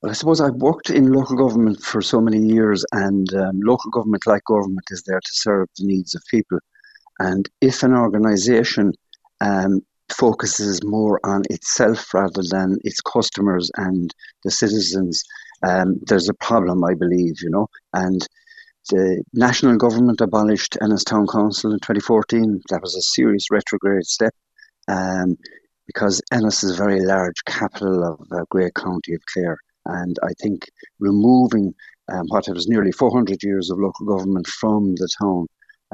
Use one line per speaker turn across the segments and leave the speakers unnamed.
Well, I suppose I've worked in local government for so many years, and um, local government, like government, is there to serve the needs of people. And if an organisation um, focuses more on itself rather than its customers and the citizens, um, there's a problem, I believe, you know. And the national government abolished Ennis Town Council in 2014. That was a serious retrograde step um, because Ennis is a very large capital of uh, Great County of Clare. And I think removing um, what was nearly 400 years of local government from the town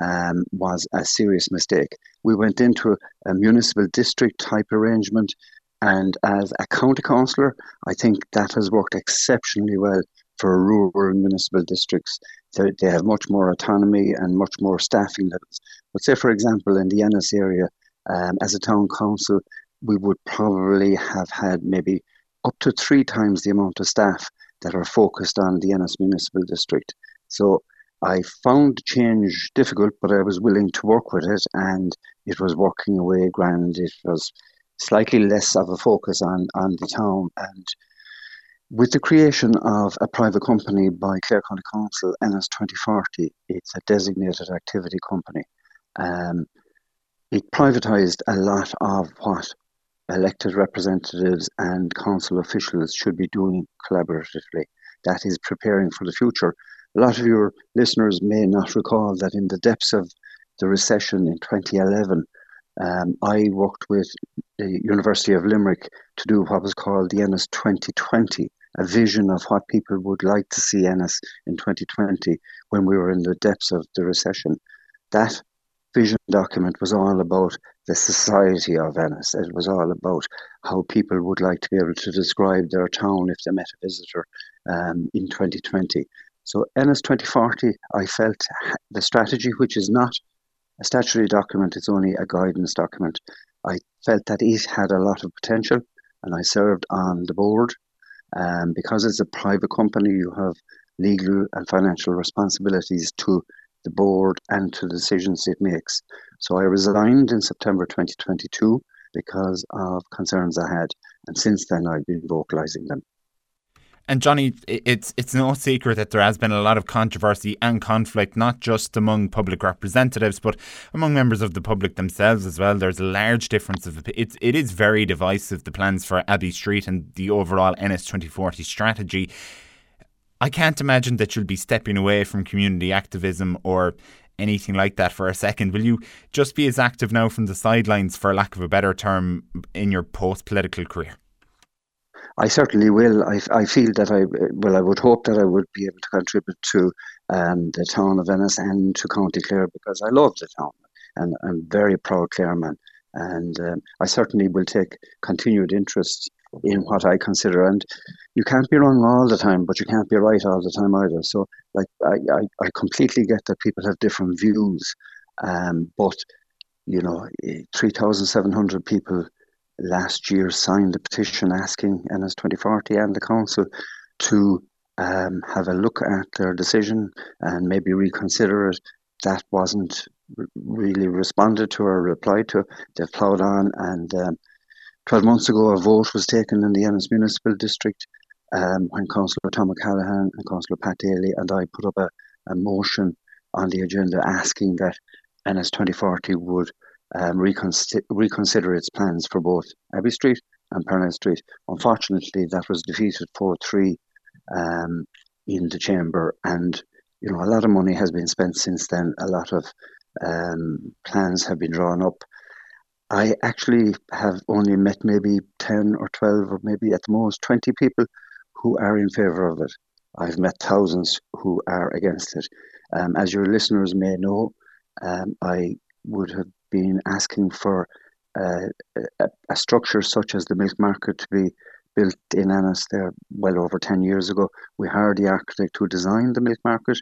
um, was a serious mistake. We went into a, a municipal district type arrangement, and as a county councillor, I think that has worked exceptionally well for rural municipal districts. They, they have much more autonomy and much more staffing levels. But say, for example, in the Ennis area, um, as a town council, we would probably have had maybe up to three times the amount of staff that are focused on the Ennis Municipal District. So I found change difficult, but I was willing to work with it, and it was working away grand. It was slightly less of a focus on, on the town. And with the creation of a private company by Clare County Council, Ennis 2040, it's a designated activity company. Um, it privatised a lot of what elected representatives and council officials should be doing collaboratively. That is preparing for the future. A lot of your listeners may not recall that in the depths of the recession in 2011, um, I worked with the University of Limerick to do what was called the Ennis 2020, a vision of what people would like to see Ennis in 2020 when we were in the depths of the recession. That vision document was all about the society of Ennis. It was all about how people would like to be able to describe their town if they met a visitor um, in 2020. So Ennis 2040, I felt the strategy, which is not a statutory document, it's only a guidance document. I felt that it had a lot of potential and I served on the board. Um, because it's a private company, you have legal and financial responsibilities to the board and to the decisions it makes. So I resigned in September 2022 because of concerns I had, and since then I've been vocalising them.
And Johnny, it's it's no secret that there has been a lot of controversy and conflict, not just among public representatives, but among members of the public themselves as well. There's a large difference of it. It is very divisive. The plans for Abbey Street and the overall Ennis twenty forty strategy. I can't imagine that you'll be stepping away from community activism or anything like that for a second. Will you just be as active now from the sidelines, for lack of a better term, in your post political career?
I certainly will. I, I feel that I, well, I would hope that I would be able to contribute to um, the town of Ennis and to County Clare because I love the town and I'm very proud Clareman. And um, I certainly will take continued interest in what I consider. And you can't be wrong all the time, but you can't be right all the time either. So, like, I, I, I completely get that people have different views, um, but you know, 3,700 people last year signed a petition asking Ennis 2040 and the council to um, have a look at their decision and maybe reconsider it. That wasn't really responded to or replied to. They've ploughed on and um, 12 months ago, a vote was taken in the Ennis Municipal District um, when Councillor Tom O'Callaghan and Councillor Pat Daly and I put up a, a motion on the agenda asking that Ennis 2040 would um, reconsider, reconsider its plans for both Abbey Street and Parnell Street. Unfortunately, that was defeated 4 3 um, in the chamber, and you know a lot of money has been spent since then. A lot of um, plans have been drawn up I actually have only met maybe 10 or 12 or maybe at the most 20 people who are in favour of it. I've met thousands who are against it. Um, as your listeners may know, um, I would have been asking for uh, a, a, structure such as the milk market to be built in Ennis there well over 10 years ago. We hired the architect who designed the milk market,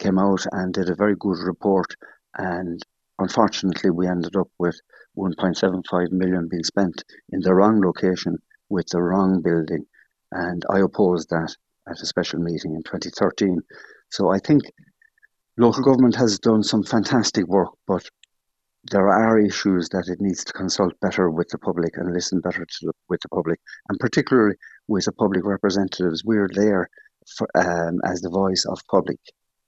came out and did a very good report. And unfortunately, we ended up with 1.75 million being spent in the wrong location with the wrong building. And I opposed that at a special meeting in 2013. So I think local government has done some fantastic work, but there are issues that it needs to consult better with the public and listen better to the, with the public, and particularly with the public representatives. We're there for, um, as the voice of public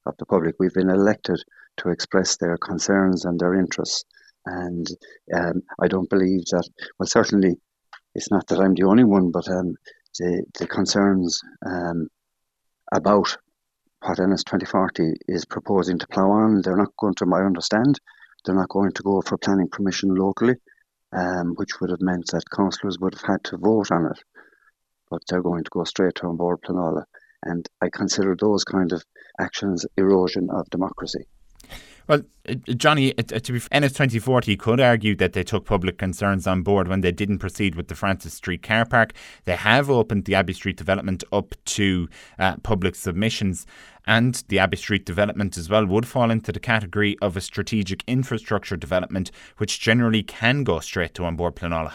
of the public. We've been elected to express their concerns and their interests, and um, I don't believe that. Well, certainly, it's not that I'm the only one, but um, the the concerns um, about what Ennis 2040 is proposing to plough on, they're not going to, I understand, they're not going to go for planning permission locally, um, which would have meant that councillors would have had to vote on it. But they're going to go straight to An Bord Pleanála. And I consider those kind of actions erosion of democracy.
Well, uh, Johnny, uh, to be Ennis 2040 could argue that they took public concerns on board when they didn't proceed with the Francis Street car park. They have opened the Abbey Street development up to uh, public submissions, and the Abbey Street development as well would fall into the category of a strategic infrastructure development, which generally can go straight to An Bord Pleanála.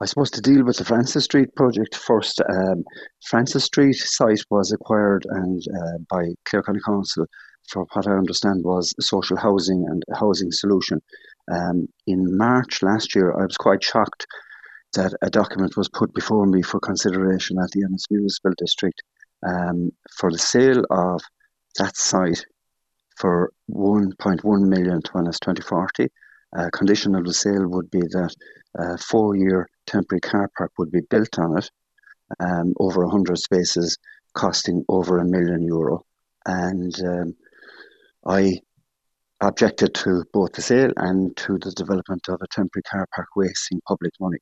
I suppose to deal with the Francis Street project first, um, Francis Street site was acquired and uh, by Clare County Council for what I understand was social housing and housing solution. Um, in March last year, I was quite shocked that a document was put before me for consideration at the Ennis Municipal District um, for the sale of that site for 1.1 million to Ennis 2040. A condition of the sale would be that a four year temporary car park would be built on it, um, over 100 spaces, costing over a million euro. And um, I objected to both the sale and to the development of a temporary car park wasting public money.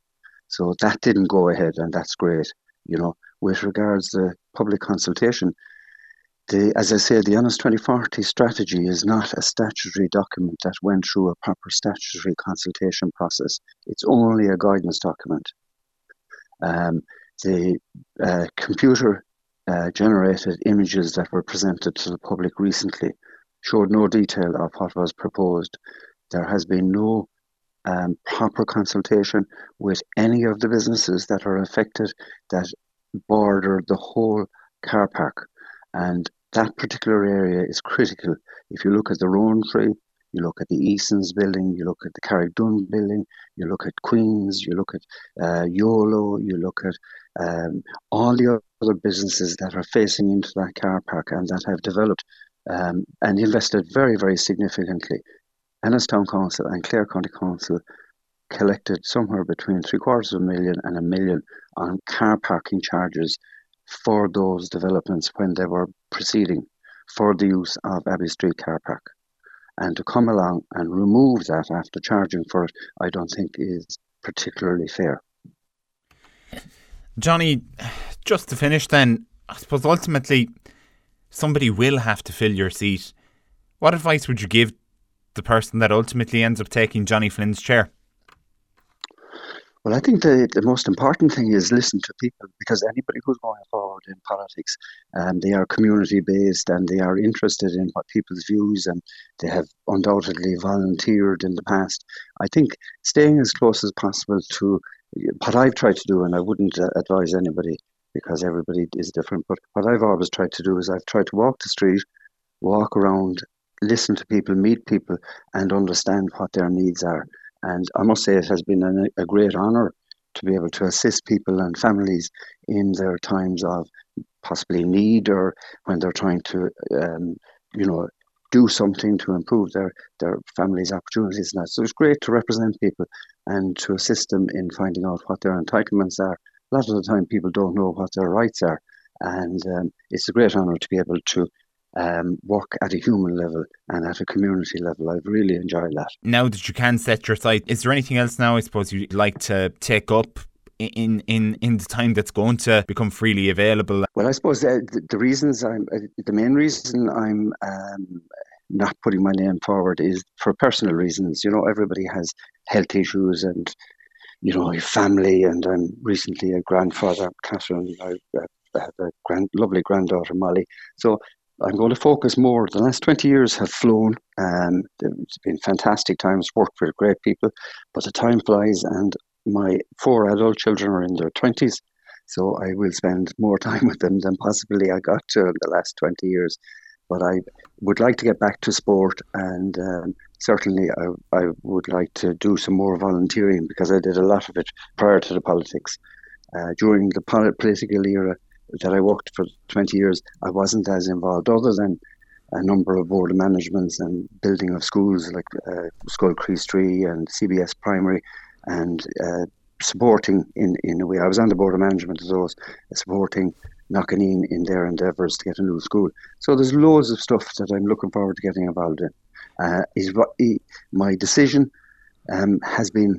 So that didn't go ahead, and that's great. You know, with regards to public consultation, the, as I said, the Ennis 2040 strategy is not a statutory document that went through a proper statutory consultation process. It's only a guidance document. Um, the uh, computer uh, generated images that were presented to the public recently showed no detail of what was proposed. There has been no um, proper consultation with any of the businesses that are affected that border the whole car park. And that particular area is critical. If you look at the Rowan Tree, you look at the Easons building, you look at the Carrickdun building, you look at Queens, you look at uh, YOLO, you look at um, all the other businesses that are facing into that car park and that have developed um, and invested very, very significantly. Ennis Town Council and Clare County Council collected somewhere between three quarters of a million and a million on car parking charges for those developments when they were proceeding for the use of Abbey Street car park. And to come along and remove that after charging for it, I don't think is particularly fair.
Johnny, just to finish then, I suppose ultimately somebody will have to fill your seat. What advice would you give the person that ultimately ends up taking Johnny Flynn's chair?
Well, I think the, the most important thing is listen to people because anybody who's going forward in politics, um, they are community based and they are interested in what people's views and they have undoubtedly volunteered in the past. I think staying as close as possible to what I've tried to do, and I wouldn't uh, advise anybody because everybody is different. But what I've always tried to do is I've tried to walk the street, walk around, listen to people, meet people, and understand what their needs are. And I must say, it has been an, a great honour to be able to assist people and families in their times of possibly need or when they're trying to, um, you know, do something to improve their, their family's opportunities. And that. So it's great to represent people and to assist them in finding out what their entitlements are a lot of the time people don't know what their rights are. And um, it's a great honour to be able to um, work at a human level and at a community level. I've really enjoyed that.
Now that you can set your sight, is there anything else now I suppose you'd like to take up in in in the time that's going to become freely available?
Well, I suppose uh, the, the, reasons I'm uh, the main reason I'm um, not putting my name forward is for personal reasons. You know, everybody has health issues and you know, family, and I'm recently a grandfather, Catherine. I, have a grand, lovely granddaughter, Molly. So I'm going to focus more. The last 20 years have flown. It's been fantastic times, worked with great people, but the time flies, and my four adult children are in their 20s. So I will spend more time with them than possibly I got to in the last 20 years. But I would like to get back to sport, and um, certainly I, I would like to do some more volunteering because I did a lot of it prior to the politics. Uh, during the political era that I worked for 20 years, I wasn't as involved, other than a number of board of managements and building of schools like uh, Scoil Crease and CBS Primary, and uh, supporting in, in a way. I was on the board of management of those, supporting Knockanean in in their endeavours to get a new school. So there's loads of stuff that I'm looking forward to getting involved in. Uh, is what my decision um, has been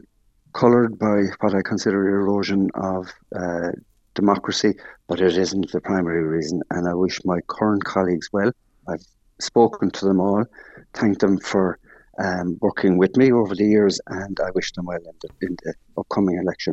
coloured by what I consider erosion of uh, democracy, but it isn't the primary reason. And I wish my current colleagues well. I've spoken to them all, thanked them for um, working with me over the years, and I wish them well in the, in the upcoming election.